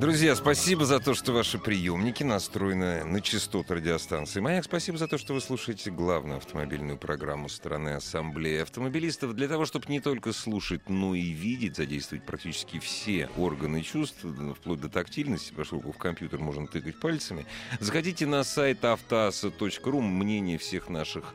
Друзья, спасибо за то, что ваши приемники настроены на частоту радиостанции «Маяк». Спасибо за то, что вы слушаете главную автомобильную программу страны Ассамблеи автомобилистов. Для того, чтобы не только слушать, но и видеть, задействовать практически все органы чувств, вплоть до тактильности, поскольку в компьютер можно тыкать пальцами, заходите на сайт автоаса.ру. Мнение всех наших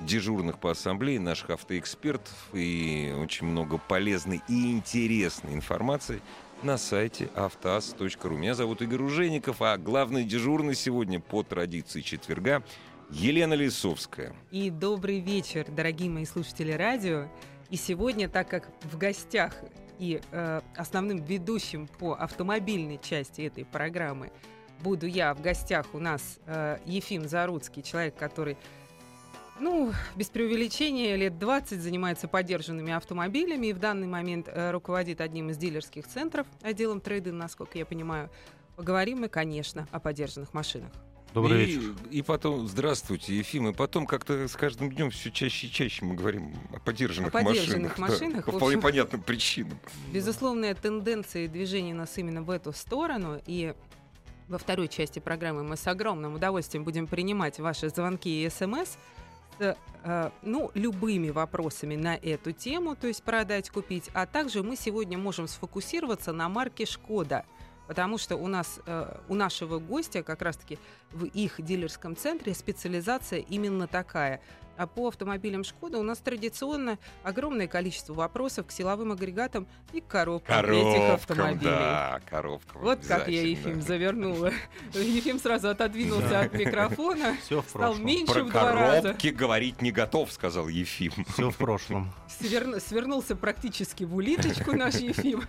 дежурных по ассамблее, наших автоэкспертов и очень много полезной и интересной информации на сайте автоаз.ру. Меня зовут Игорь Ужеников, а главный дежурный сегодня по традиции четверга Елена Лисовская. И добрый вечер, дорогие мои слушатели радио. И сегодня, так как в гостях и э, основным ведущим по автомобильной части этой программы буду я, в гостях у нас э, Ефим Заруцкий, человек, который ну, без преувеличения, лет 20 занимается поддержанными автомобилями и в данный момент э, руководит одним из дилерских центров, отделом трейды, насколько я понимаю. Поговорим мы, конечно, о поддержанных машинах. Добрый и, вечер. И потом, здравствуйте, Ефим, и потом как-то с каждым днем все чаще и чаще мы говорим о поддержанных, о поддержанных машинах. машинах да, по вполне понятным причинам. Безусловная тенденция и движение нас именно в эту сторону, и во второй части программы мы с огромным удовольствием будем принимать ваши звонки и смс ну, любыми вопросами на эту тему, то есть продать, купить, а также мы сегодня можем сфокусироваться на марке «Шкода», потому что у нас, э, у нашего гостя как раз-таки в их дилерском центре специализация именно такая. А по автомобилям «Шкода» у нас традиционно огромное количество вопросов к силовым агрегатам и к коробкам, коробкам этих автомобилей. Да, коробкам. Вот как я Ефим завернула. Ефим сразу отодвинулся от микрофона. Все в стал меньше Про в два раза. коробки говорить не готов, сказал Ефим. Все в прошлом. Свернулся практически в улиточку наш Ефим.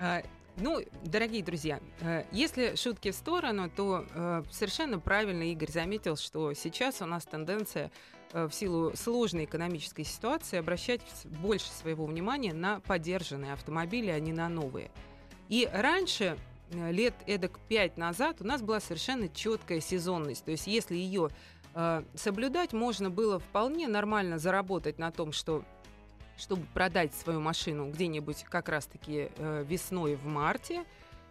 Ну, дорогие друзья, э, если шутки в сторону, то э, совершенно правильно Игорь заметил, что сейчас у нас тенденция э, в силу сложной экономической ситуации обращать больше своего внимания на поддержанные автомобили, а не на новые. И раньше, лет эдак пять назад, у нас была совершенно четкая сезонность. То есть если ее соблюдать, можно было вполне нормально заработать на том, что чтобы продать свою машину где-нибудь как раз-таки э, весной в марте.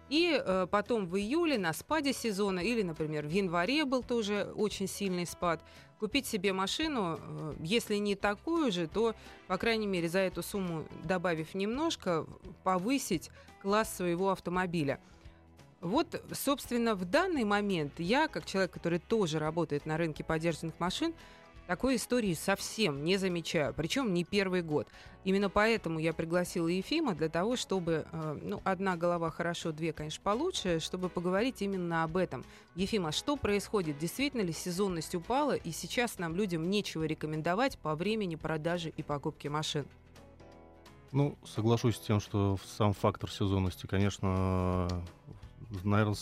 И э, потом в июле на спаде сезона или, например, в январе был тоже очень сильный спад. Купить себе машину, э, если не такую же, то, по крайней мере, за эту сумму, добавив немножко, повысить класс своего автомобиля. Вот, собственно, в данный момент я, как человек, который тоже работает на рынке поддержанных машин, такой истории совсем не замечаю, причем не первый год. Именно поэтому я пригласила Ефима для того, чтобы, э, ну, одна голова хорошо, две, конечно, получше, чтобы поговорить именно об этом. Ефим, а что происходит? Действительно ли сезонность упала, и сейчас нам, людям, нечего рекомендовать по времени продажи и покупки машин? Ну, соглашусь с тем, что сам фактор сезонности, конечно, наверное,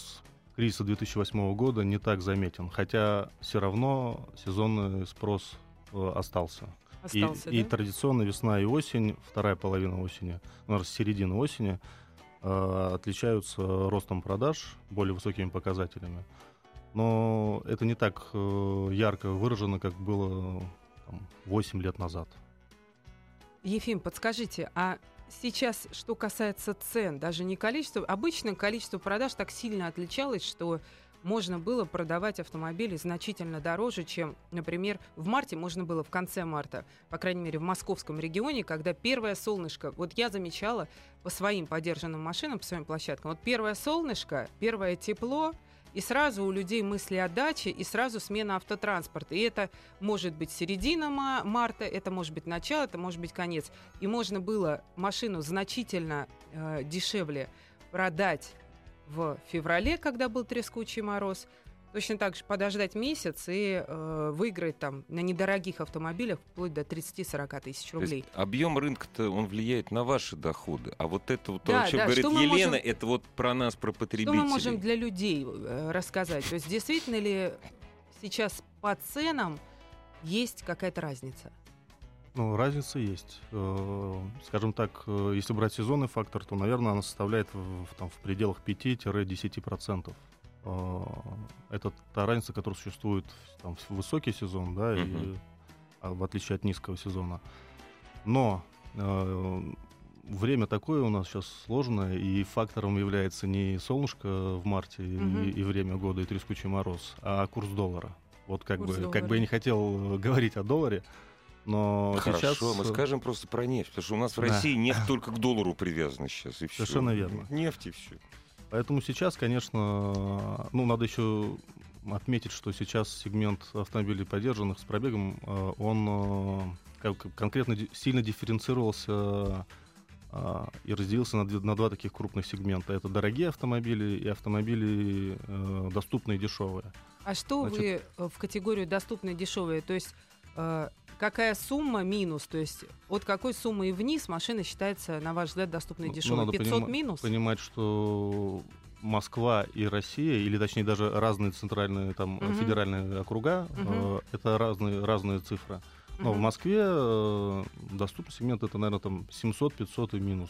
кризиса 2008 года не так заметен, хотя все равно сезонный спрос э, остался. Остался, и, да? и традиционно весна и осень, вторая половина осени, наверное, середина осени, э, отличаются ростом продаж, более высокими показателями. Но это не так э, ярко выражено, как было там, 8 лет назад. Ефим, подскажите, а сейчас, что касается цен, даже не количество, обычно количество продаж так сильно отличалось, что можно было продавать автомобили значительно дороже, чем, например, в марте можно было в конце марта, по крайней мере, в московском регионе, когда первое солнышко, вот я замечала по своим подержанным машинам, по своим площадкам, вот первое солнышко, первое тепло, и сразу у людей мысли о даче, и сразу смена автотранспорта. И это может быть середина марта, это может быть начало, это может быть конец. И можно было машину значительно э, дешевле продать в феврале, когда был трескучий мороз, точно так же подождать месяц и э, выиграть там на недорогих автомобилях вплоть до 30-40 тысяч рублей. объем рынка-то он влияет на ваши доходы. А вот это вот, то, Да, о чем да, говорит что Елена, можем- это вот про нас, про Что потребителей. мы можем для людей э, рассказать? То есть действительно ли сейчас по ценам есть какая-то разница? Ну, разница есть. Э, Скажем так, э, если брать сезонный фактор, то, наверное, она составляет в- там, в пределах 5-10%. Э, Это та разница, которая существует в- там, в высокий сезон, да, и, Мгм. а, в отличие от низкого сезона. Но э, время такое у нас сейчас сложное, и фактором является не солнышко в марте и- Мгм. и, время года, и трескучий мороз, а курс доллара. Вот как Курс бы, как доллара. бы я не хотел э, говорить о долларе, но Хорошо, сейчас... мы э, скажем просто про нефть, потому что у нас в Да. России нефть только к доллару привязана сейчас, и все. Совершенно верно. Нефть и все. Поэтому сейчас, конечно, ну, надо еще отметить, что сейчас сегмент автомобилей поддержанных с пробегом, э, он э, как- конкретно сильно дифференцировался э, и разделился на, на два таких крупных сегмента. Это дорогие автомобили и автомобили э, доступные и дешевые. А что Значит- вы в категорию доступные дешевые? То есть э, какая сумма минус? То есть от какой суммы и вниз машина считается, на ваш взгляд, доступной и Ну, ну, дешевой? надо 500 понима- минус? Понимать, что Москва и Россия, или точнее даже разные центральные там Мгм. федеральные округа, Мгм. э, это разные, разные цифры. Но в Мгм. Москве э, доступный сегмент это, наверное, там 700-500 и минус.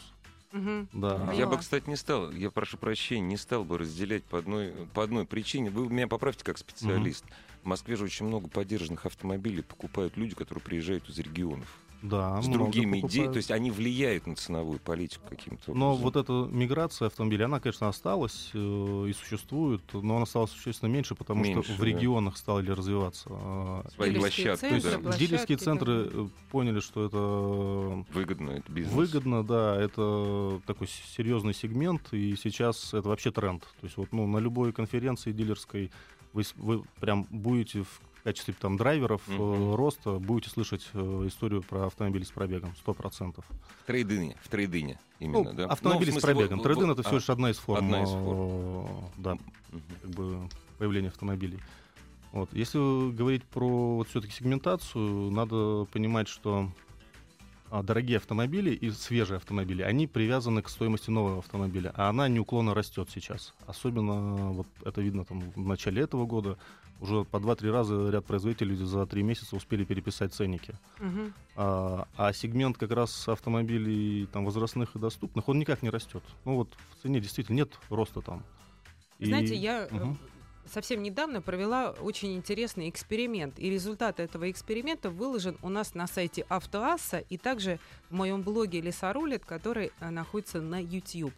Мгм. Да. Поняла. Я бы, кстати, не стал, я прошу прощения, не стал бы разделять по одной, по одной причине. Вы меня поправьте как специалист. В Москве же очень много поддержанных автомобилей покупают люди, которые приезжают из регионов. Да, с много другими идеями. То есть они влияют на ценовую политику каким-то Но образом. вот эта миграция автомобилей, она, конечно, осталась э, и существует, но она стала существенно меньше, потому Меньше, что в да. регионах стали развиваться. э, Свои Дилерские площадки, центры, То есть да. дилерские да. центры э, поняли, что это Выгодно это бизнес. Выгодно, да, это такой серьезный сегмент, и сейчас это вообще тренд. То есть вот ну, на любой конференции дилерской вы, вы прям будете в качестве там драйверов э, Мгм. роста будете слышать э, историю про автомобили с пробегом, сто процентов. В трейдине, в трейдине именно, Ну, да? автомобили Ну, в с смысле, пробегом. вот- Трейдин вот- это всего а, лишь одна из форм, одна из э, да, мгм. как бы появления автомобилей. Вот. Если говорить про вот все-таки сегментацию, надо понимать, что дорогие автомобили и свежие автомобили, они привязаны к стоимости нового автомобиля, а она неуклонно растет сейчас. Особенно вот это видно там в начале этого года. Уже по 2-3 раза ряд производителей за 3 месяца успели переписать ценники. Мгм. А, а сегмент как раз автомобилей там, возрастных и доступных, он никак не растет. Ну вот в цене действительно нет роста там. И- Знаете, я э, Мгм. Совсем недавно провела очень интересный эксперимент. И результат этого эксперимента выложен у нас на сайте Автоасса и также в моем блоге Лесорулит, который э, находится на YouTube.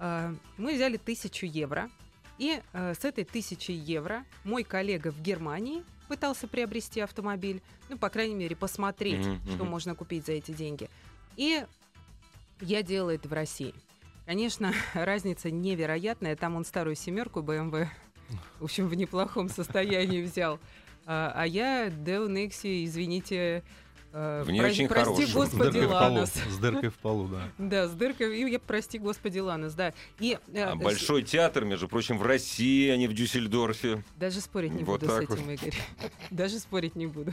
Э, Мы взяли тысячу евро, и э, с этой тысячи евро мой коллега в Германии пытался приобрести автомобиль, ну, по крайней мере, посмотреть, Мгм, что можно купить за эти деньги. И я делала это в России. Конечно, разница невероятная. Там он старую семерку BMW, в общем, в неплохом состоянии взял. А, а я Deo Nexi, извините, э, В не про- очень прости, хорошем. С господи. Ланос. С дыркой в полу, да. Да, с дыркой, и я, прости, господи, Ланос, да. И, э, А с- большой театр, между прочим, в России, а не в Дюссельдорфе. Даже спорить не Вот буду с этим, Игорь. Даже спорить не буду.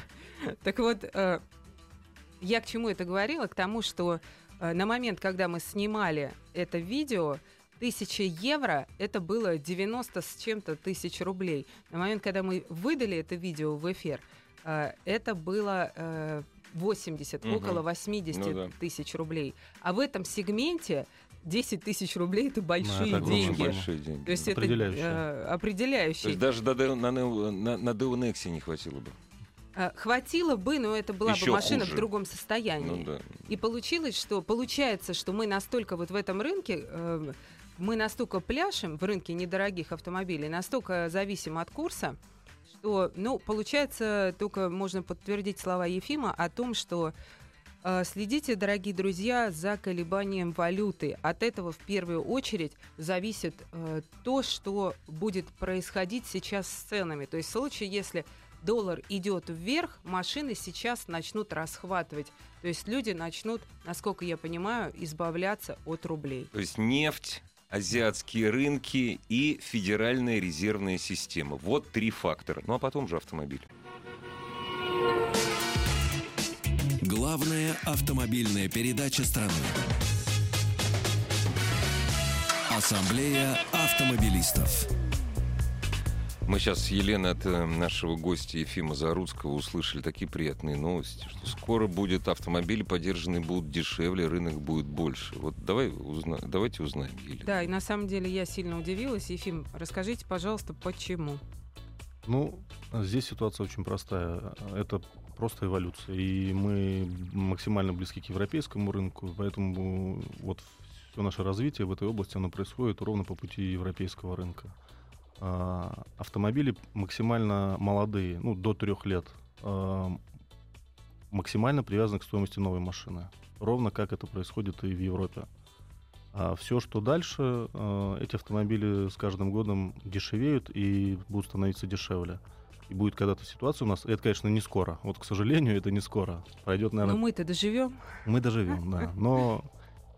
Так вот, э, я к чему это говорила? К тому, что э, на момент, когда мы снимали это видео, тысяча евро это было 90 с чем-то тысяч рублей. На момент, когда мы выдали это видео в эфир, э, это было э, 80, Мгм. около 80 Ну да. тысяч рублей. А в этом сегменте 10 тысяч рублей это большие это огромные деньги. Большие деньги. То есть это Определяющие. э, То определяющие. есть даже на, на, на Nexi не хватило бы. А, Хватило бы, но это была Ещё бы машина хуже. в другом состоянии. Ну да. И получилось, что получается, что мы настолько вот в этом рынке, э, мы настолько пляшем в рынке недорогих автомобилей, настолько зависим от курса, что, ну, получается, только можно подтвердить слова Ефима о том, что э, следите, дорогие друзья, за колебанием валюты. От этого в первую очередь зависит э, то, что будет происходить сейчас с ценами. То есть в случае, если доллар идет вверх, машины сейчас начнут расхватывать. То есть люди начнут, насколько я понимаю, избавляться от рублей. То есть нефть, азиатские рынки и федеральная резервная система. Вот три фактора. Ну а потом же автомобиль. Главная автомобильная передача страны. Ассамблея автомобилистов. Мы сейчас с Еленой от э, нашего гостя Ефима Заруцкого услышали такие приятные новости, что скоро будет автомобили подержанные будут дешевле, рынок будет больше. Вот давай узна... давайте узнаем, Елена. Да, и на самом деле я сильно удивилась. Ефим, расскажите, пожалуйста, почему? Ну, здесь ситуация очень простая. Это просто эволюция. И мы максимально близки к европейскому рынку, поэтому вот все наше развитие в этой области, оно происходит ровно по пути европейского рынка. А, автомобили максимально молодые, ну, до трех лет, а, максимально привязаны к стоимости новой машины. Ровно как это происходит и в Европе. А все, что дальше, а, эти автомобили с каждым годом дешевеют и будут становиться дешевле. И будет когда-то ситуация у нас, это, конечно, не скоро. Вот, к сожалению, это не скоро. Пройдет, наверное... Но мы-то доживем. Мы доживем, да. Но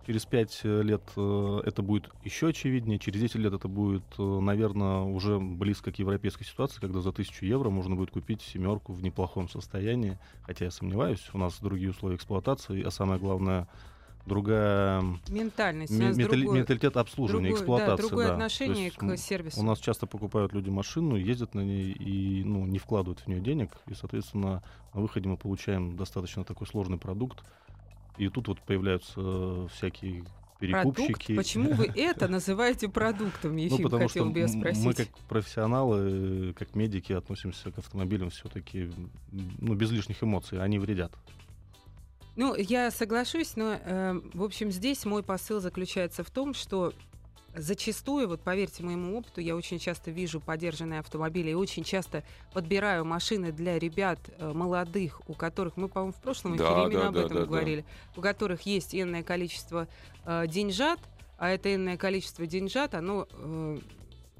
Через 5 э, лет э, это будет еще очевиднее, через 10 лет это будет, наверное, уже близко к европейской ситуации, когда за 1000 евро можно будет купить семерку в неплохом состоянии, хотя я сомневаюсь, у нас другие условия эксплуатации, а самое главное, другая ментальность, м- ментали- другой, менталитет обслуживания, другой, эксплуатации. Да, другое да. отношение к сервису. У нас часто покупают люди машину, ездят на ней и ну, не вкладывают в нее денег, и, соответственно, на выходе мы получаем достаточно такой сложный продукт, и тут вот появляются э, всякие перекупщики. Продукт? Почему вы это называете продуктом, ну, Ефим, ну, потому хотел что бы я спросить. Мы как профессионалы, как медики относимся к автомобилям все-таки ну, без лишних эмоций, они вредят. Ну, я соглашусь, но, э, в общем, здесь мой посыл заключается в том, что зачастую, вот поверьте моему опыту, я очень часто вижу подержанные автомобили и очень часто подбираю машины для ребят э, молодых, у которых, мы, по-моему, в прошлом эфире да, именно да, об да, этом да, говорили, да. у которых есть энное количество э, деньжат, а это энное количество деньжат, оно э,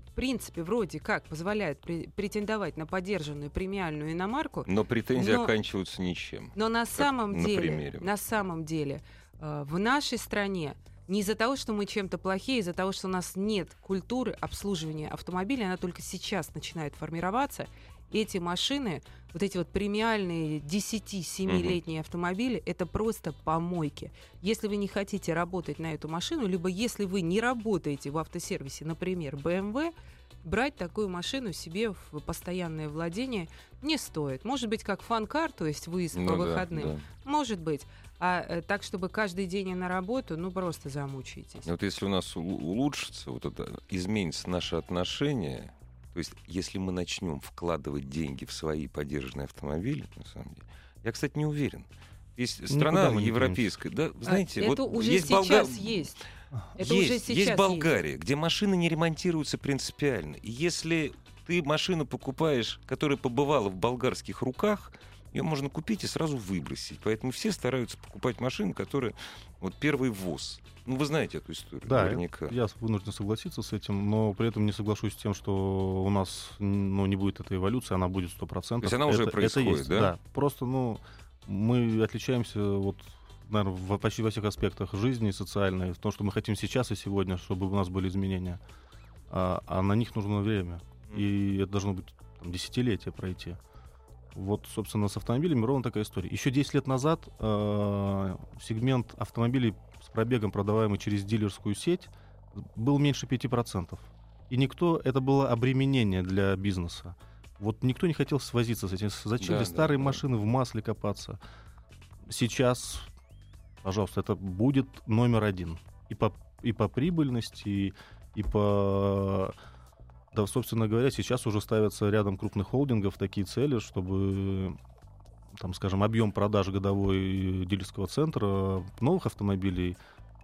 в принципе вроде как позволяет претендовать на поддержанную премиальную иномарку. Но претензии но, оканчиваются ничем. Но на самом деле, на, на самом деле, э, в нашей стране не из-за того, что мы чем-то плохие, из-за того, что у нас нет культуры обслуживания автомобиля, она только сейчас начинает формироваться. эти машины, вот эти вот премиальные 10-7-летние автомобили, это просто помойки. Если вы не хотите работать на эту машину, либо если вы не работаете в автосервисе, например, BMW, брать такую машину себе в постоянное владение не стоит. Может быть, как фан-кар, то есть выезд ну, по выходным. Да, да. Может быть. А э, так, чтобы каждый день на работу, ну просто замучаетесь. Вот если у нас улучшится, вот это изменится наше отношение, то есть если мы начнем вкладывать деньги в свои поддержанные автомобили, на самом деле, я, кстати, не уверен. Есть страна европейская, да, знаете, а, вот это уже есть сейчас Болга... есть. Это есть, уже сейчас есть Болгария, есть. где машины не ремонтируются принципиально. И если ты машину покупаешь, которая побывала в болгарских руках, ее можно купить и сразу выбросить. Поэтому все стараются покупать машины, которые вот первый ввоз. Ну, вы знаете эту историю, да, наверняка. я вынужден согласиться с этим, но при этом не соглашусь с тем, что у нас ну, не будет этой эволюции, она будет 100%. То есть она уже это, происходит, это есть, да? Да, просто, ну, мы отличаемся вот наверное, в, почти во всех аспектах жизни социальной, в том, что мы хотим сейчас и сегодня, чтобы у нас были изменения. А, а на них нужно время. И это должно быть там, десятилетие пройти. Вот, собственно, с автомобилями ровно такая история. Еще 10 лет назад э, сегмент автомобилей с пробегом, продаваемый через дилерскую сеть, был меньше 5%. И никто, это было обременение для бизнеса. Вот никто не хотел свозиться с этим. Зачем да, старые да, машины да. в масле копаться? Сейчас, пожалуйста, это будет номер один. И по, и по прибыльности, и, и по да, собственно говоря, сейчас уже ставятся рядом крупных холдингов такие цели, чтобы там, скажем, объем продаж годовой дилерского центра новых автомобилей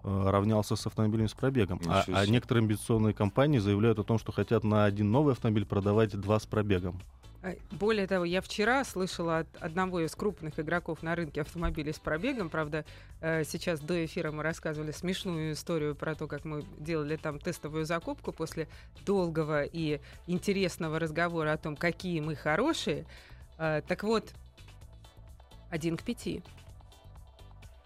э, равнялся с автомобилями с пробегом. А, а некоторые амбиционные компании заявляют о том, что хотят на один новый автомобиль продавать два с пробегом. А, более того, я вчера слышала от одного из крупных игроков на рынке автомобилей с пробегом, правда, э, сейчас до эфира мы рассказывали смешную историю про то, как мы делали там тестовую закупку после долгого и интересного разговора о том, какие мы хорошие. Э, так вот, один к пяти.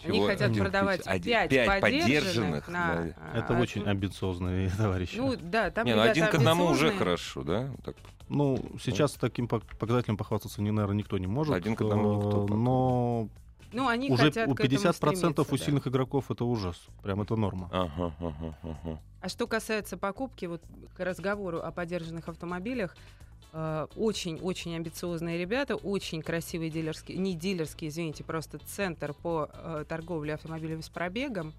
Они Чего? хотят Один, продавать один- 5, пять подержанных, подержанных, на... да. а, Это а, очень амбициозные товарищи. Ну да, там Не, ну один к одному уже хорошо, да? Так, Ну, сейчас таким пок- показателем похвастаться, наверное, никто не может. Один к одному никто э, пока. Но Ну, они уже хотят у к этому 50% у стремиться, да. сильных игроков это ужас. Прям это норма. Ага, ага, ага. А что касается покупки, вот к разговору о подержанных автомобилях, очень-очень амбициозные ребята, очень красивые дилерские, не дилерские, извините, просто центр по э, торговле автомобилями с пробегом.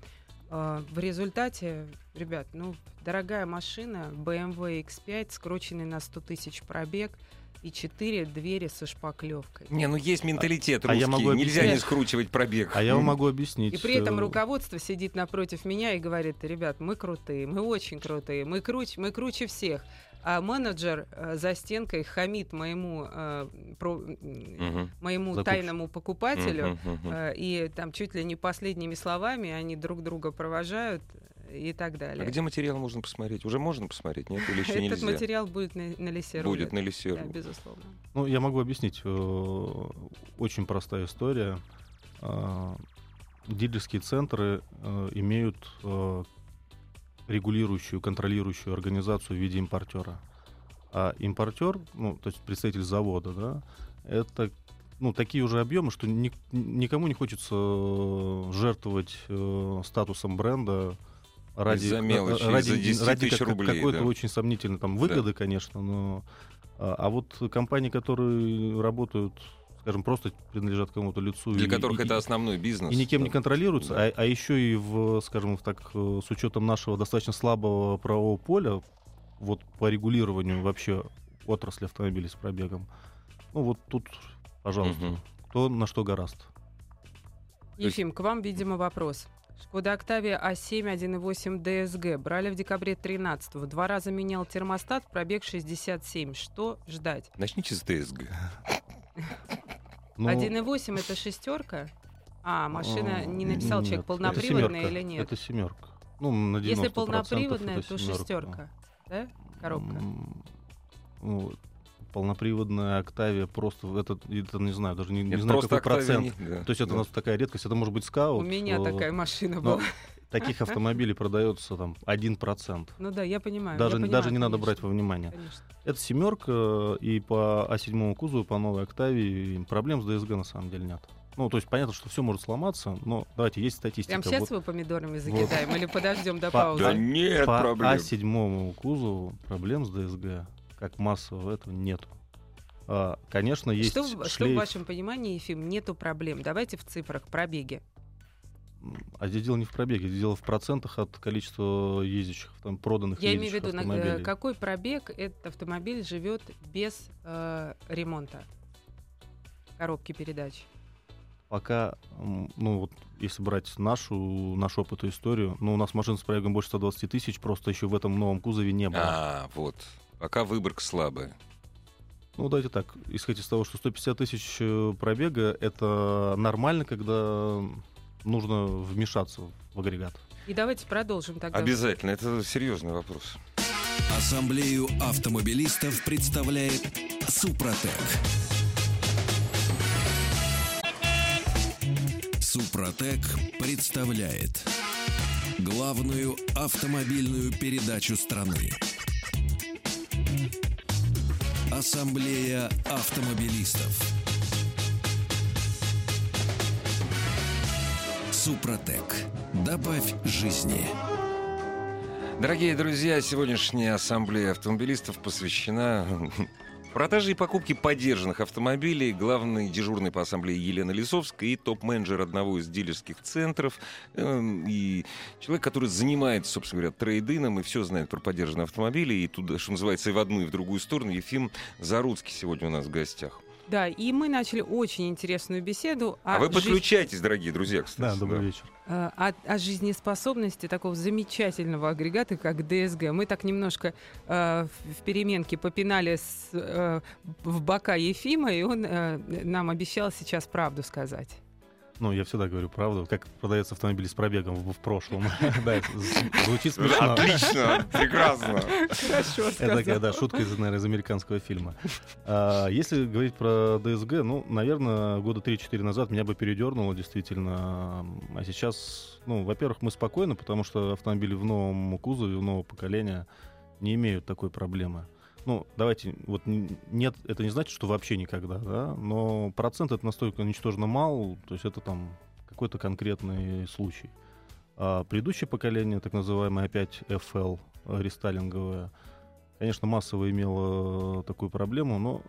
Э, в результате, ребят, ну, дорогая машина, BMW X5, скрученный на 100 тысяч пробег и 4 двери со шпаклевкой. Не, ну есть менталитет а я русский. могу Нельзя не скручивать пробег. А я вам могу объяснить. И при этом э, руководство сидит напротив меня и говорит, ребят, мы крутые, мы очень крутые, мы круче, мы круче всех. А менеджер э, за стенкой хамит моему, э, про- Мгм. моему тайному покупателю, Мгм, мгм. э, и там чуть ли не последними словами они друг друга провожают и так А далее. где материал можно посмотреть? Уже можно посмотреть, нет? Или еще Этот нельзя? материал будет на, на лисе Будет на лисе. Да, безусловно. Ну, я могу объяснить. э, Очень простая история. А, Дилерские центры э, имеют э, регулирующую, контролирующую организацию в виде импортера. А импортер, ну, то есть представитель завода, да, это ну, такие уже объемы, что ни- никому не хочется э, жертвовать э, статусом бренда ради, Из-за мелочи, ради, из-за 10 ради как- рублей, какой-то да. очень сомнительной там выгоды, конечно, но а, а вот компании, которые работают, скажем, просто принадлежат кому-то лицу Для и- которых и- это основной бизнес. и никем не Да. контролируется, Да. а, а еще и в, скажем, так, э, с учетом нашего достаточно слабого правового поля, вот по регулированию вообще отрасли автомобилей с пробегом, ну вот тут, пожалуйста, Мгм. кто на что гораст. Ефим, к вам, видимо, вопрос. Шкода Октавия А7 1.8 DSG брали в декабре 13 -го. Два раза менял термостат, пробег 67. Что ждать? Начните с ДСГ. Ну, 1.8 это шестерка? А, машина не написал нет, человек, это полноприводная семерка, или нет? Это семерка. Ну, на 90% Если полноприводная, это то шестерка. Да? Коробка. Ну, полноприводная Октавия просто это, это не знаю, даже не, не знаю какой Октавия процент. не- да, То есть это да. у нас такая редкость, это может быть скаут. У меня э, такая машина но была. Таких автомобилей продается там 1%. Ну да, я понимаю. Даже, я даже понимаю, не надо брать во внимание. конечно. Это семерка, и по А7 кузову, по новой Октавии проблем с ДСГ на самом деле нет. Ну, то есть понятно, что все может сломаться, но давайте, есть статистика. Прям сейчас Вот его помидорами закидаем или подождем до По- паузы? Да нет по проблем. А7 кузову проблем с ДСГ, как массового, этого нету. А, конечно, есть Что, в- что в шлейф. вашем понимании, Ефим, нету проблем? Давайте в цифрах, пробеги. А здесь дело не в пробеге, здесь дело в процентах от количества ездящих, там, проданных Я имею в виду, на- э, какой пробег этот автомобиль живет без э, ремонта коробки передач? Пока, ну вот, если брать нашу, наш опыт и историю, ну, у нас машин с пробегом больше 120 тысяч, просто еще в этом новом кузове не было. А, вот. Пока выборка слабая. Ну, давайте так, исходить из того, что 150 тысяч э, пробега, это нормально, когда нужно вмешаться в агрегат. И давайте продолжим тогда. Обязательно. Это серьезный вопрос. Ассамблею автомобилистов представляет Супротек. Супротек представляет главную автомобильную передачу страны. Ассамблея автомобилистов. Супротек. Добавь жизни. Дорогие друзья, сегодняшняя ассамблея автомобилистов посвящена продаже и покупке поддержанных автомобилей. Главный дежурный по ассамблее Елена Лисовская и топ-менеджер одного из дилерских центров. эм, И человек, который занимается, собственно говоря, трейдином и все знает про поддержанные автомобили. И туда, что называется, и в одну, и в другую сторону. Ефим Заруцкий сегодня у нас в гостях. Да, и мы начали очень интересную беседу А, вы подключайтесь, дорогие друзья, кстати. Да, добрый да. вечер. э, о- о жизнеспособности такого замечательного агрегата, как ДСГ. Мы так немножко э, в в переменке попинали с, э, в бока Ефима, и он э, нам обещал сейчас правду сказать. Ну, я всегда говорю правду. Как продается автомобиль с пробегом в, в прошлом. Да, звучит смешно. Отлично, прекрасно. Хорошо Это такая, да, сказал. шутка из, наверное, из американского фильма. А, если говорить про ДСГ, ну, наверное, года 3-4 назад меня бы передернуло действительно. А сейчас, ну, во-первых, мы спокойны, потому что автомобили в новом кузове, в нового поколения не имеют такой проблемы. Ну, давайте, вот нет, это не значит, что вообще никогда, да, но процент это настолько ничтожно мал, то есть это там какой-то конкретный случай. А предыдущее поколение, так называемое опять FL, э, рестайлинговое, конечно, массово имело такую проблему, но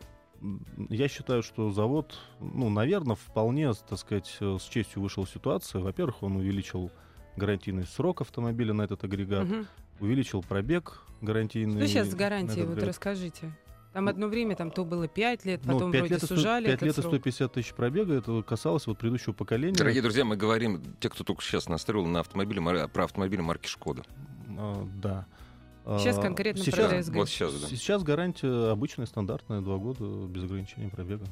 я считаю, что завод, ну, наверное, вполне, так сказать, э, с честью вышел из ситуации. Во-первых, он увеличил гарантийный срок автомобиля на этот агрегат, Мгм. Увеличил пробег гарантийный. Что сейчас с гарантией? Вот расскажите. Там одно время там то было 5 лет, Ну, потом пять вроде лет, сужали пять этот лет и срок. 150 тысяч пробега, это касалось вот предыдущего поколения. Дорогие друзья, мы говорим, те, кто только сейчас настроил на автомобиле, про автомобили марки Шкода. А, да. Сейчас А, конкретно про сейчас, ДСГ. Вот сейчас, да. Сейчас гарантия обычная, стандартная, два года без ограничения пробега.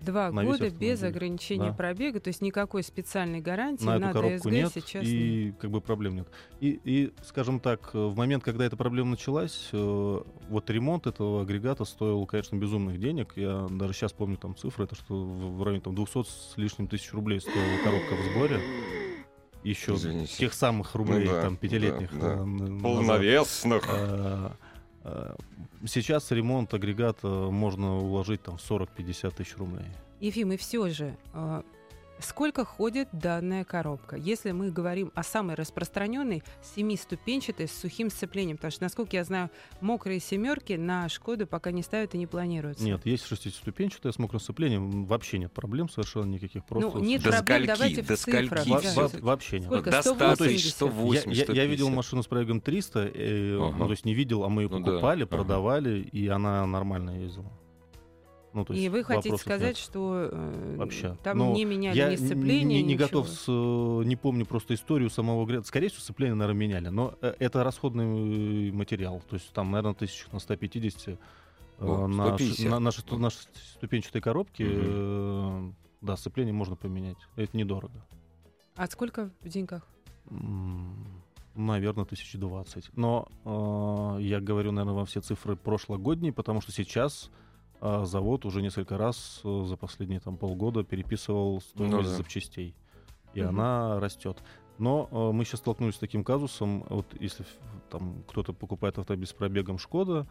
Два на весь года без ограничения Да. пробега, то есть никакой специальной гарантии на на, эту коробку ДСГ нет, сейчас нет. и как бы проблем нет. И, и, скажем так, в момент, когда эта проблема началась, э, вот ремонт этого агрегата стоил, конечно, безумных денег. Я даже сейчас помню там цифры, это что в, районе там 200 с лишним тысяч рублей стоила коробка в сборе. Еще Извините. тех самых рублей, Ну да, там, пятилетних. да, да. э, назад. Полновесных. Э, Сейчас ремонт агрегата можно уложить там в 40-50 тысяч рублей. Ефим, и все же, а, сколько ходит данная коробка? Если мы говорим о самой распространенной семиступенчатой с сухим сцеплением, потому что, насколько я знаю, мокрые семерки на Шкоду пока не ставят и не планируются. Нет, есть шестиступенчатая с мокрым сцеплением, вообще нет проблем совершенно никаких. Просто ну, нет До проблем, скольки? давайте До в цифрах. Во- во- вообще нет. Сколько? До 180? 180, Я, я- я видел 150. машину с пробегом 300, э, Ага. ну, то есть не видел, а мы ее Ну да, покупали, ага. продавали, и она нормально ездила. Ну, то И есть вы хотите сказать, нет. что э, Вообще. там Но не меняли Я ни сцепление, не, не готов, с, э, не помню просто историю самого агрегата. Скорее всего, сцепление, наверное, меняли. Но э, это расходный э, материал. То есть там, наверное, тысяч на 150 э, О, на, ш- 150. на, на шесто- на шестиступенчатой коробке. Мгм. э, да, сцепление можно поменять. Это недорого. А сколько в деньгах? Наверное, 1020. Но э, я говорю, наверное, вам все цифры прошлогодние, потому что сейчас э, завод уже несколько раз э, за последние там, полгода переписывал стоимость Ну да. запчастей. И Мгм. она растет. Но э, мы сейчас столкнулись с таким казусом. Вот если там кто-то покупает автомобиль с пробегом Шкода,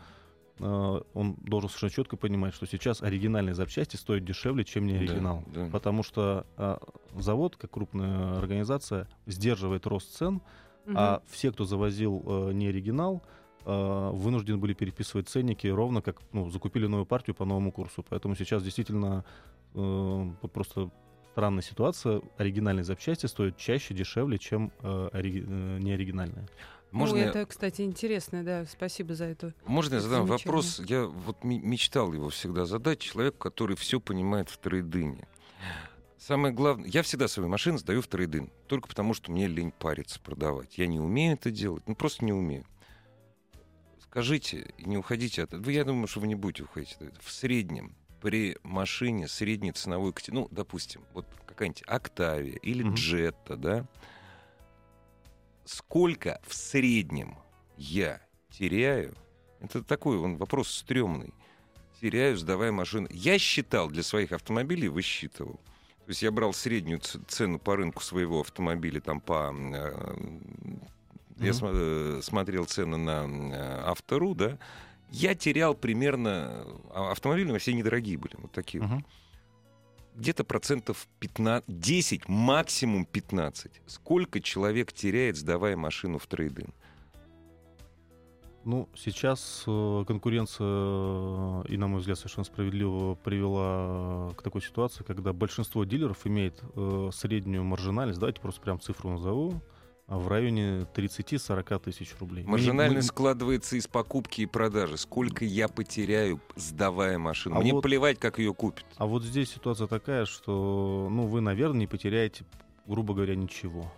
э, он должен совершенно четко понимать, что сейчас оригинальные запчасти стоят дешевле, чем не Да, оригинал. да. Потому что э, завод, как крупная организация, сдерживает рост цен, Мгм. а все, кто завозил э, не оригинал, э, вынуждены были переписывать ценники ровно как ну, закупили новую партию по новому курсу. Поэтому сейчас действительно э, просто странная ситуация. Оригинальные запчасти стоят чаще, дешевле, чем э, ори- э, неоригинальные. Можно, ну, я- это, кстати, интересно, да. Спасибо за эту. можно я это задам вопрос? Я вот ме- мечтал его всегда задать человеку, который все понимает в трейдине. Самое главное, я всегда свои машины сдаю в трейдин, только потому что мне лень париться продавать. Я не умею это делать, ну просто не умею. Скажите, не уходите от этого. Я думаю, что вы не будете уходить от этого. В среднем при машине средней ценовой категории, ну, допустим, вот какая-нибудь Октавия или Мгм. Джетта, да, сколько в среднем я теряю, это такой он вопрос стрёмный, теряю, сдавая машину. Я считал для своих автомобилей, высчитывал. То есть я брал среднюю цену по рынку своего автомобиля, там по... э, Я смо- э, смотрел цены на э, Автору, да, я терял примерно... а Автомобили все недорогие были, вот такие вот Мгм. где-то процентов 15, 10, максимум 15. Сколько человек теряет, сдавая машину в трейдинг? Ну, сейчас э, конкуренция, и, на мой взгляд, совершенно справедливо привела к такой ситуации, когда большинство дилеров имеет среднюю маржинальность, давайте просто прям цифру назову, в районе 30-40 тысяч рублей. Маржинальность мы- складывается из покупки и продажи. Сколько я потеряю, сдавая машину? А Мне вот- плевать, как ее купят. А вот здесь ситуация такая, что, ну, вы, наверное, не потеряете, грубо говоря, ничего.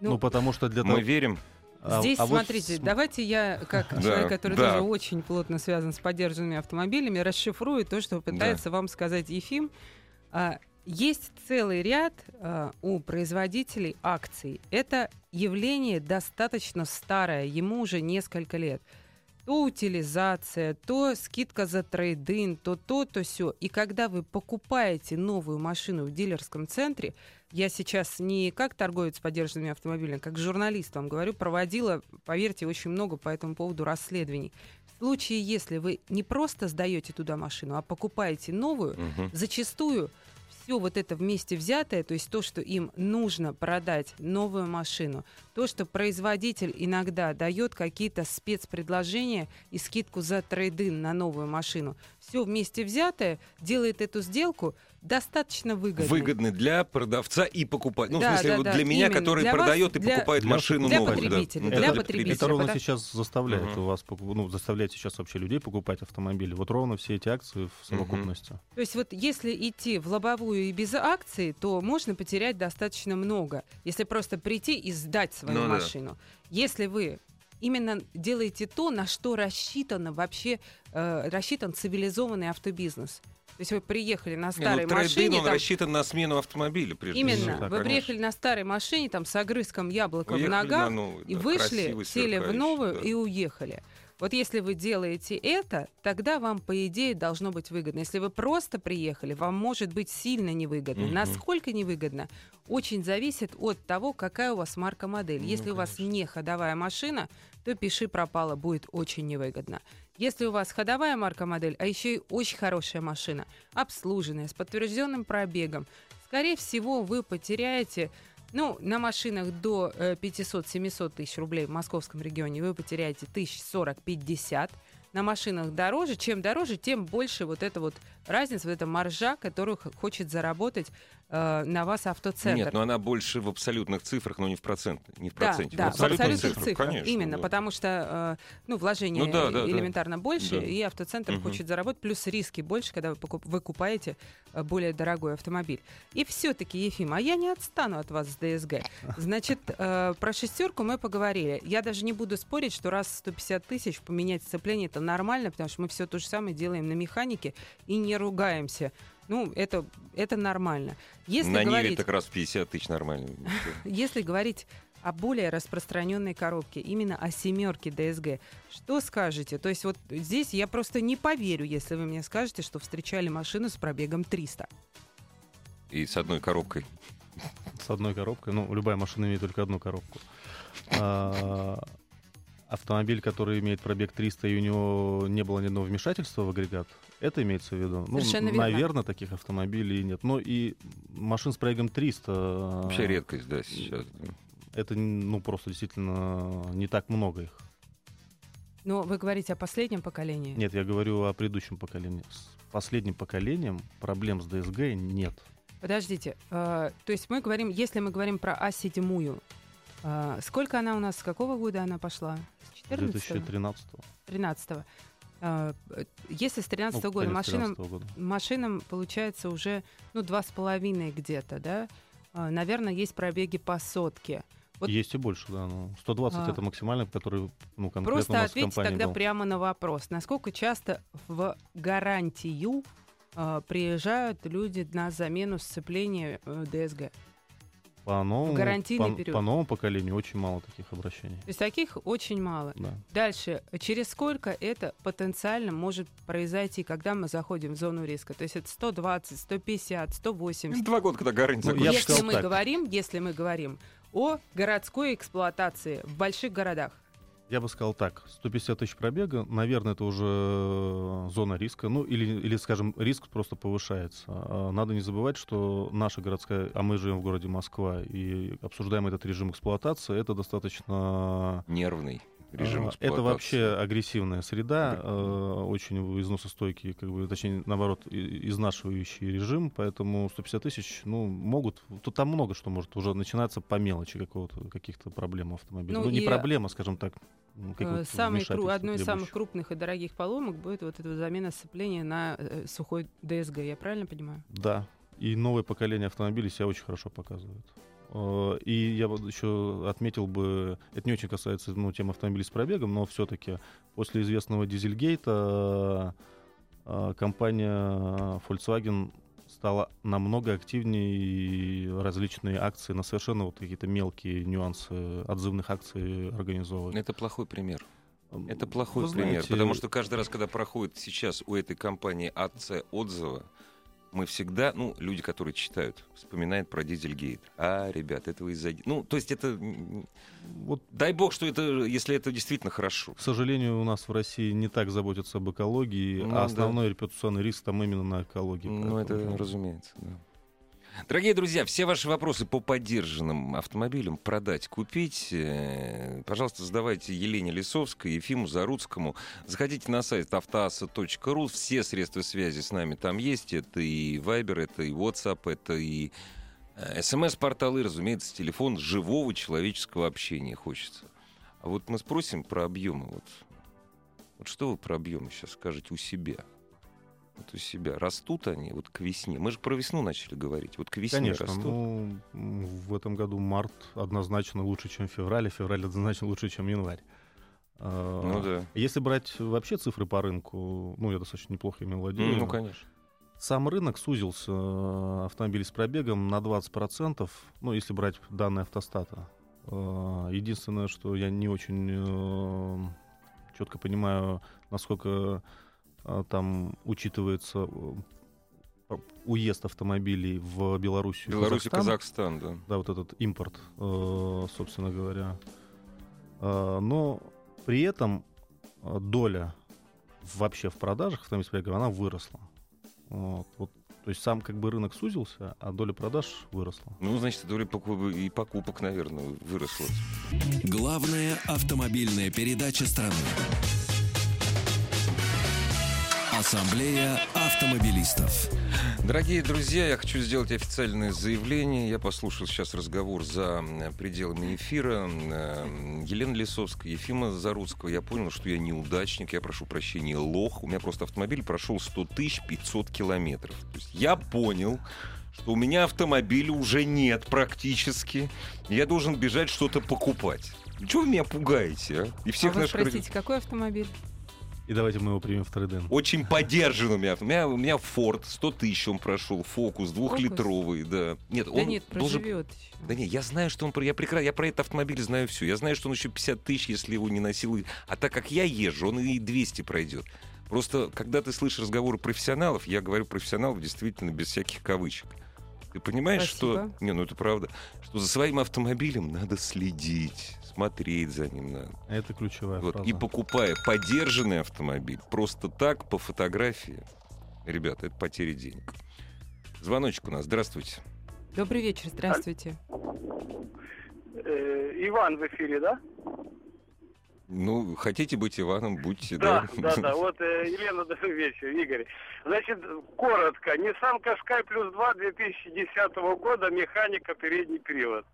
Ну, Ну, потому что для того... Мы верим. а- Здесь, а вот смотрите, с- давайте я, как Да, человек, который да. тоже очень плотно связан с поддержанными автомобилями, расшифрую то, что пытается вам сказать Ефим. А, есть целый ряд э, у производителей акций. Это явление достаточно старое, ему уже несколько лет. То утилизация, то скидка за трейдин, то то, то все. И когда вы покупаете новую машину в дилерском центре, я сейчас не как торговец поддержанными автомобилями, как журналист вам говорю, проводила, поверьте, очень много по этому поводу расследований. В случае, если вы не просто сдаете туда машину, а покупаете новую, Мгм. зачастую все вот это вместе взятое, то есть то, что им нужно продать новую машину, то, что производитель иногда дает какие-то спецпредложения и скидку за трейдин на новую машину, все вместе взятое делает эту сделку достаточно выгодной. Выгодны для продавца и покупателя. Ну, Да, в смысле, да, вот да, для меня, именно. который Для вас, продает и для- покупает для- машину для новую. да. потребителя, Мгм. для это, потребителя, это ровно потому- сейчас заставляет Мгм. у вас, ну, заставляет сейчас вообще людей покупать автомобили. Вот ровно все эти акции в совокупности. То есть вот если идти в лобовую и без акции, то можно потерять достаточно много, если просто прийти и сдать свою Ну да. машину. Если вы именно делаете то, на что рассчитано вообще э, рассчитан цивилизованный автобизнес. То есть вы приехали на Не, старой ну, трейд-ин, машине, он там- рассчитан на смену автомобиля, прежде именно, всего. Да, вы конечно. приехали на старой машине там с огрызком яблока Уехали в на ногах новую, и да, вышли, сели в новую да. и уехали. Вот если вы делаете это, тогда вам, по идее, должно быть выгодно. Если вы просто приехали, вам может быть сильно невыгодно. Мгм. Насколько невыгодно, очень зависит от того, какая у вас марка модель. Ну, Если у вас конечно. не ходовая машина, то пиши пропало, будет очень невыгодно. Если у вас ходовая марка модель, а еще и очень хорошая машина, обслуженная, с подтвержденным пробегом, скорее всего, вы потеряете ну, на машинах до э, 500-700 тысяч рублей в московском регионе вы потеряете тысяч 40-50. На машинах дороже. Чем дороже, тем больше вот эта вот разница, вот эта маржа, которую хочет заработать э, на вас автоцентр. Нет, но она больше в абсолютных цифрах, но не в, процент, не в Да, проценте. да, в абсолютных абсолютных цифрах, цифрах, конечно. именно, да. потому что э, ну, вложение Ну да, да, да. элементарно больше, Да. и автоцентр Мгм. хочет заработать, плюс риски больше, когда вы, покуп- вы купаете э, более дорогой автомобиль. И все-таки, Ефим, а я не отстану от вас с ДСГ. Значит, э, про шестерку мы поговорили. Я даже не буду спорить, что раз в 150 тысяч поменять сцепление это нормально, потому что мы все то же самое делаем на механике и не ругаемся. Ну, это, это нормально. Если На Ниве говорить... так раз в 50 тысяч нормально. Если говорить о более распространенной коробке, именно о семерке DSG, что скажете? То есть вот здесь я просто не поверю, если вы мне скажете, что встречали машину с пробегом 300. И с одной коробкой. С одной коробкой. Ну, любая машина имеет только одну коробку. А, автомобиль, который имеет пробег 300, и у него не было ни одного вмешательства в агрегат, это имеется в виду? Ну, Совершенно верно. наверное, таких автомобилей нет. Но и машин с пробегом 300... Вообще редкость, да, сейчас. Это, ну, просто действительно не так много их. Но вы говорите о последнем поколении. Нет, я говорю о предыдущем поколении. С последним поколением проблем с DSG нет. Подождите, э, то есть мы говорим, если мы говорим про А7, э, сколько она у нас, с какого года она пошла? С 14 2013 13 э, Если с 13 ну, года машинам 13 года. машинам получается уже ну два с половиной где-то, да? А, Наверное, есть пробеги по сотке. Вот- Есть и больше, да. Ну, 120 А. это максимальный, который ну, конкретно у Просто нас в ответьте компании тогда был. прямо на вопрос, насколько часто в гарантию а, приезжают люди на замену сцепления э, ДСГ? По новому, гарантийный по, период. по новому поколению очень мало таких обращений. То есть таких очень мало. Да. Дальше, через сколько это потенциально может произойти, когда мы заходим в зону риска? То есть это 120, 150, 180. Два года, когда гарантия Ну, если мы так. говорим, если мы говорим о городской эксплуатации в больших городах, Я бы сказал так, 150 тысяч пробега, наверное, это уже э, зона риска, ну или, или, скажем, риск просто повышается. А Надо не забывать, что наша городская, а мы живем в городе Москва и обсуждаем этот режим эксплуатации, это достаточно Нервный режим А, эксплуатации. Это вообще агрессивная среда, э, очень износостойкий, как бы, точнее, наоборот, изнашивающий режим, поэтому 150 тысяч, ну, могут, тут там много что может уже начинаться по мелочи какого-то, каких-то проблем автомобиля. Ну Ну, не проблема, скажем так. э, самый кру- одной из самых крупных и дорогих поломок будет вот эта замена сцепления на э, сухой ДСГ. Я правильно понимаю? Да, и новое поколение автомобилей себя очень хорошо показывает. Э, И я вот еще отметил бы, это не очень касается ну, тем автомобилей с пробегом, но все-таки после известного дизельгейта э, компания Volkswagen стало намного активнее различные акции на совершенно вот какие-то мелкие нюансы отзывных акций организовывать. Это плохой пример. Это плохой Вы пример, знаете, потому что каждый раз, когда проходит сейчас у этой компании АЦ отзыва, мы всегда, ну, люди, которые читают, вспоминают про Дизельгейт. А, ребят, этого из-за... Ну, то есть это... Вот Дай бог, что это, если это действительно хорошо. К сожалению, у нас в России не так заботятся об экологии, Ну а да. основной репутационный риск там именно на экологии. Ну, это Поэтому- разумеется, да. Дорогие друзья, все ваши вопросы по поддержанным автомобилям продать, купить, э, пожалуйста, задавайте Елене Лисовской, Ефиму Заруцкому. Заходите на сайт автоаса.ру, все средства связи с нами там есть. Это и Viber, это и WhatsApp, это и э, смс-порталы, разумеется, телефон живого человеческого общения хочется. А вот мы спросим про объемы. Вот, вот что вы про объемы сейчас скажете у себя? Вот у себя. Растут они вот к весне? Мы же про весну начали говорить. Вот к весне Конечно, растут. ну, в этом году март однозначно лучше, чем февраль, а февраль однозначно лучше, чем январь. А, Ну да. Если брать вообще цифры по рынку, ну, я достаточно неплохо ими владею. Ну, конечно. Сам рынок сузился э, автомобилей с пробегом на 20%, ну, если брать данные автостата. Э, Единственное, что я не очень четко понимаю, насколько э, там учитывается э, уезд автомобилей в Белоруссию. и Беларусь и Казахстан. Казахстан, да. Да, вот этот импорт, э, собственно говоря. Э, Но при этом э, доля вообще в продажах пробегом, она выросла. Вот, вот. То есть сам как бы рынок сузился, а доля продаж выросла. Ну, значит, доля покуп- и покупок, наверное, выросла. Главная автомобильная передача страны. Ассамблея автомобилистов. Дорогие друзья, я хочу сделать официальное заявление. Я послушал сейчас разговор за м, пределами эфира. М, Елена Лисовская, Ефима Заруцкого. Я понял, что я неудачник, я прошу прощения, лох. У меня просто автомобиль прошел 100 тысяч 500 километров. То есть я понял, что у меня автомобиля уже нет практически. Я должен бежать что-то покупать. Чего вы меня пугаете, а? И А всех вы наших спросите, какой автомобиль? И давайте мы его примем в трейден. Очень поддержан у меня. У меня, у меня Ford, 100 тысяч он прошел, Фокус, двухлитровый, да. Нет, Да он нет, должен... проживет. Да не, я знаю, что он... про- Я, прекра... я про этот автомобиль знаю все. Я знаю, что он еще 50 тысяч, если его не носил. А так как я езжу, он и 200 пройдет. Просто, когда ты слышишь разговоры профессионалов, я говорю профессионалов действительно без всяких кавычек. Ты понимаешь, что... Спасибо. Не, ну это правда. Что за своим автомобилем надо следить, смотреть за ним надо. Это ключевая Вот, фраза. и покупая подержанный автомобиль просто так, по фотографии, ребята, это потеря денег. Звоночек у нас. Здравствуйте. Добрый вечер, здравствуйте. Э, Иван в эфире, да? Ну, хотите быть Иваном, будьте, Да, да? да, да. Вот э, Елена, добрый вечер, Игорь. Значит, коротко. Nissan Qashqai плюс 2 2010 года, механика, передний привод.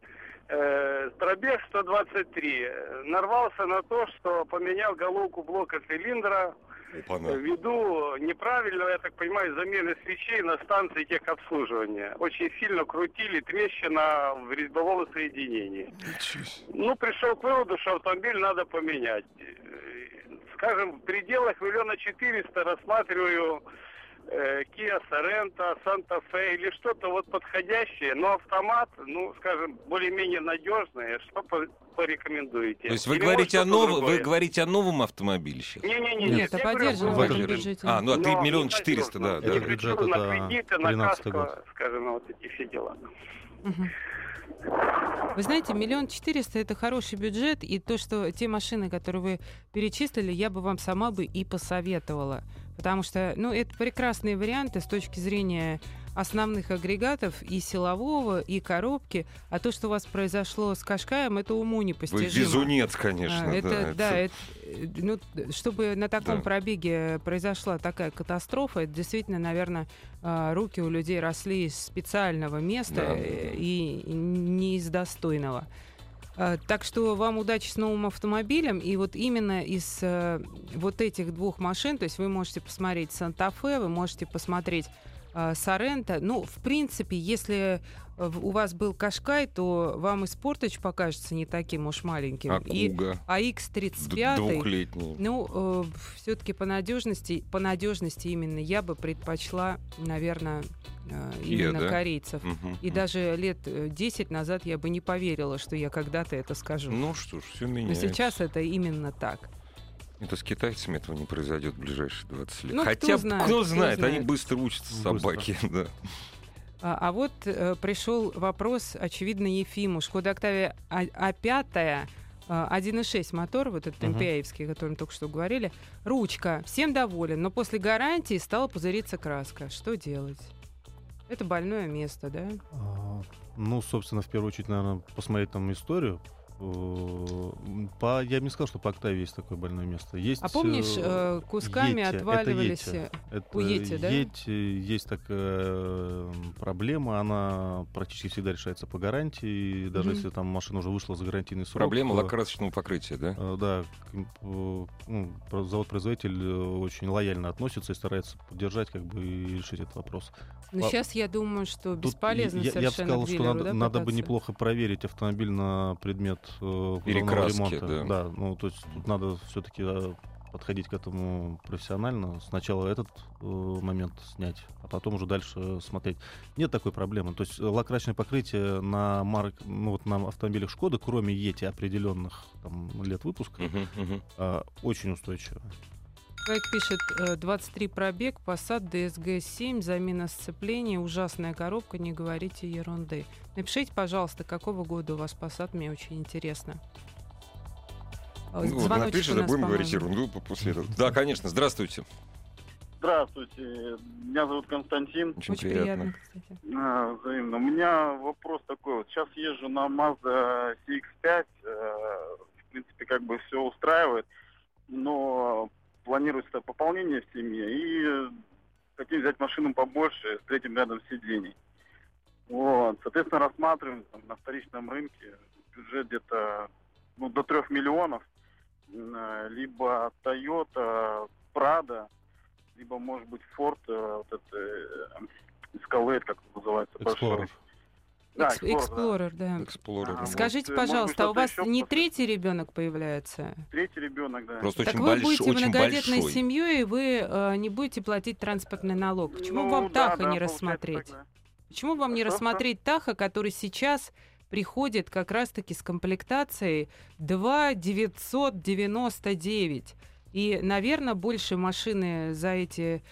Э, пробег 123. Э, Нарвался на то, что поменял головку блока цилиндра Опа-на. э, ввиду неправильного, я так понимаю, замены свечей на станции техобслуживания. Очень сильно крутили трещина в резьбовом соединении. Ну, пришел к выводу, что автомобиль надо поменять. Скажем, в пределах миллиона четыреста рассматриваю э, Kia Sorento, Santa Fe или что-то вот подходящее, но автомат, ну, скажем, более-менее надежное. Что по- порекомендуете? То есть вы Или говорите, о новом, вы говорите о новом автомобиле сейчас? Не-не-не, Нет, говорю, поддерживаем бюджете. А, ну а ты миллион четыреста, да, да. Это бюджет, хочу на это кредиты, на 13-й каско, год. скажем, на вот эти все дела. Вы знаете, миллион четыреста это хороший бюджет, и то, что те машины, которые вы перечислили, я бы вам сама бы и посоветовала. Потому что, ну, это прекрасные варианты с точки зрения основных агрегатов и силового, и коробки. А то, что у вас произошло с Кашкаем, это уму Вы непостижимо. безунец, конечно. А, это, да, это- это, ну, чтобы на таком Да. пробеге произошла такая катастрофа, это действительно, наверное, а, руки у людей росли из специального места Да, э, да. и не из достойного. А, Так что вам удачи с новым автомобилем. И вот именно из э, вот этих двух машин, то есть вы можете посмотреть Санта-Фе, вы можете посмотреть а, Сорента. Ну, в принципе, если у вас был Кашкай, то вам и Спортач покажется не таким уж маленьким. А и Куга? АХ-35, Двухлетний. ну, э, все-таки по надежности, по надежности именно я бы предпочла, наверное, э, именно да? корейцев. Мгм. И даже лет э, 10 назад я бы не поверила, что я когда-то это скажу. Ну что ж, все Но меняется. сейчас это именно так. Это с китайцами этого не произойдет в ближайшие 20 лет. Ну, кто Хотя, знает, кто кто знает, они знает. быстро учатся, Быстро. собаки. Да. А, а вот э, пришел вопрос, очевидно, Ефиму. Шкода Октавия А- А5, а, 1.6 мотор, вот этот. MPI-евский, о котором только что говорили. Ручка, всем доволен, но после гарантии стала пузыриться краска. Что делать? Это больное место, да? А, Ну, собственно, в первую очередь, наверное, посмотреть там историю. По, я бы не сказал, что по Октаве есть такое больное место. Есть, А помнишь, э, э, кусками Йети. Это отваливались... Йети. э, Это у Йети, да? Йети, есть такая э, проблема, она практически всегда решается по гарантии. и Даже Мгм. если там машина уже вышла за гарантийный срок. Проблема лакрасочного покрытия, да? э, Да, к- ну, про- завод-производитель очень лояльно относится и старается поддержать как бы и решить этот вопрос. Но А, сейчас я думаю, что Тут бесполезно я, я бы совершенно сказал, что надо, да, надо бы неплохо проверить автомобиль на предмет э, ремонта. Да. ну то есть тут надо все-таки подходить к этому профессионально. Сначала этот э, момент снять, а потом уже дальше смотреть. Нет такой проблемы. То есть э, лакрасочное покрытие на марк, ну вот на автомобилях Шкода, кроме Ети определенных там, лет выпуска, Мгм, мгм. э, очень устойчиво. Человек пишет, э, 23 пробег, Passat DSG-7, замена сцепления, ужасная коробка, не говорите ерунды. Напишите, пожалуйста, какого года у вас Passat, мне очень интересно. Ну, вот напишет, нас, будем говорить ерунду по- после этого. Да, конечно, здравствуйте. Здравствуйте, меня зовут Константин. Очень, Очень приятно. приятно, кстати. А, Взаимно. У меня вопрос такой. Вот сейчас езжу на Mazda CX-5. э, В принципе, как бы все устраивает. Но планируется пополнение в семье. И хотим взять машину побольше с третьим рядом сидений. Вот. Соответственно, рассматриваем там, на вторичном рынке бюджет где-то ну, до трех миллионов. М, Либо Toyota, Prado, либо, может быть, Ford, э, вот это э, Escalade, как это называется, большой. Explorer. Да, Explorer, да. Explorer. Ага. Скажите, вот, э, пожалуйста, а у вас не после- третий ребенок появляется? Третий ребенок, да. Просто так очень, вы больш- будете очень многодетной большой. семьей, и вы э, не будете платить транспортный налог. Почему Ну, вам да, Таха да, не рассмотреть? так, да. Почему вам не что? рассмотреть Таха, который сейчас приходит как раз-таки с комплектацией 2 999? И, наверное, больше машины за эти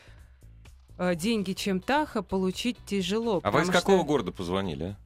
э, деньги, чем Таха, получить тяжело. А вы из какого что города позвонили? а?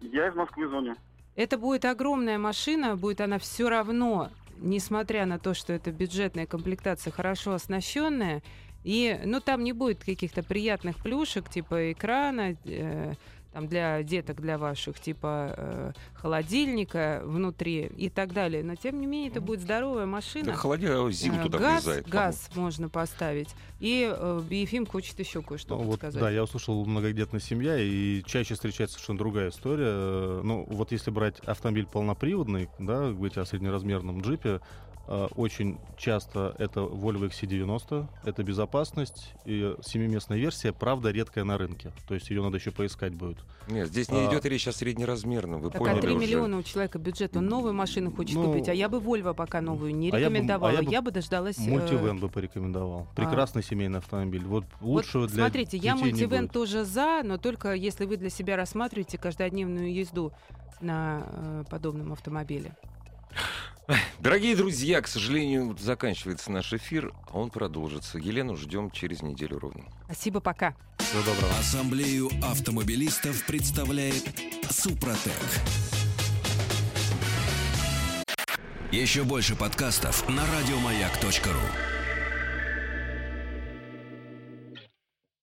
Я из Москвы звоню. Это будет огромная машина, будет она все равно, несмотря на то, что это бюджетная комплектация, хорошо оснащенная. И, ну, там не будет каких-то приятных плюшек, типа экрана, э, там для деток, для ваших, типа э, холодильника внутри и так далее. Но, тем не менее, это будет здоровая машина. Да холодильник, зиму Э, туда газ, влезает. газ можно поставить. И э, Ефим хочет еще кое-что Ну, вот, подсказать. да, я услышал многодетная семья, и чаще встречается совершенно другая история. Э, Ну, вот если брать автомобиль полноприводный, да, говорить о среднеразмерном джипе, э, очень часто это Volvo XC90, это безопасность, и семиместная версия, правда, редкая на рынке. То есть ее надо еще поискать будет. Нет, здесь не А. идет речь о среднеразмерном, вы Так, поняли а 3 уже. миллиона у человека бюджет, он новую машину хочет Ну, купить, а я бы Вольво пока новую не а я бы- рекомендовала, а я, я бы, бы дождалась... э, Мультивен бы порекомендовал. Прекрасный семейный автомобиль. Вот вот лучшего для смотрите, я мультивен тоже за, но только если вы для себя рассматриваете каждодневную езду на э, подобном автомобиле. Дорогие друзья, к сожалению, заканчивается наш эфир, а он продолжится. Елену ждем через неделю ровно. Спасибо, пока. Всего доброго. Ассамблею автомобилистов представляет Супротек. Еще больше подкастов на радиомаяк.ру.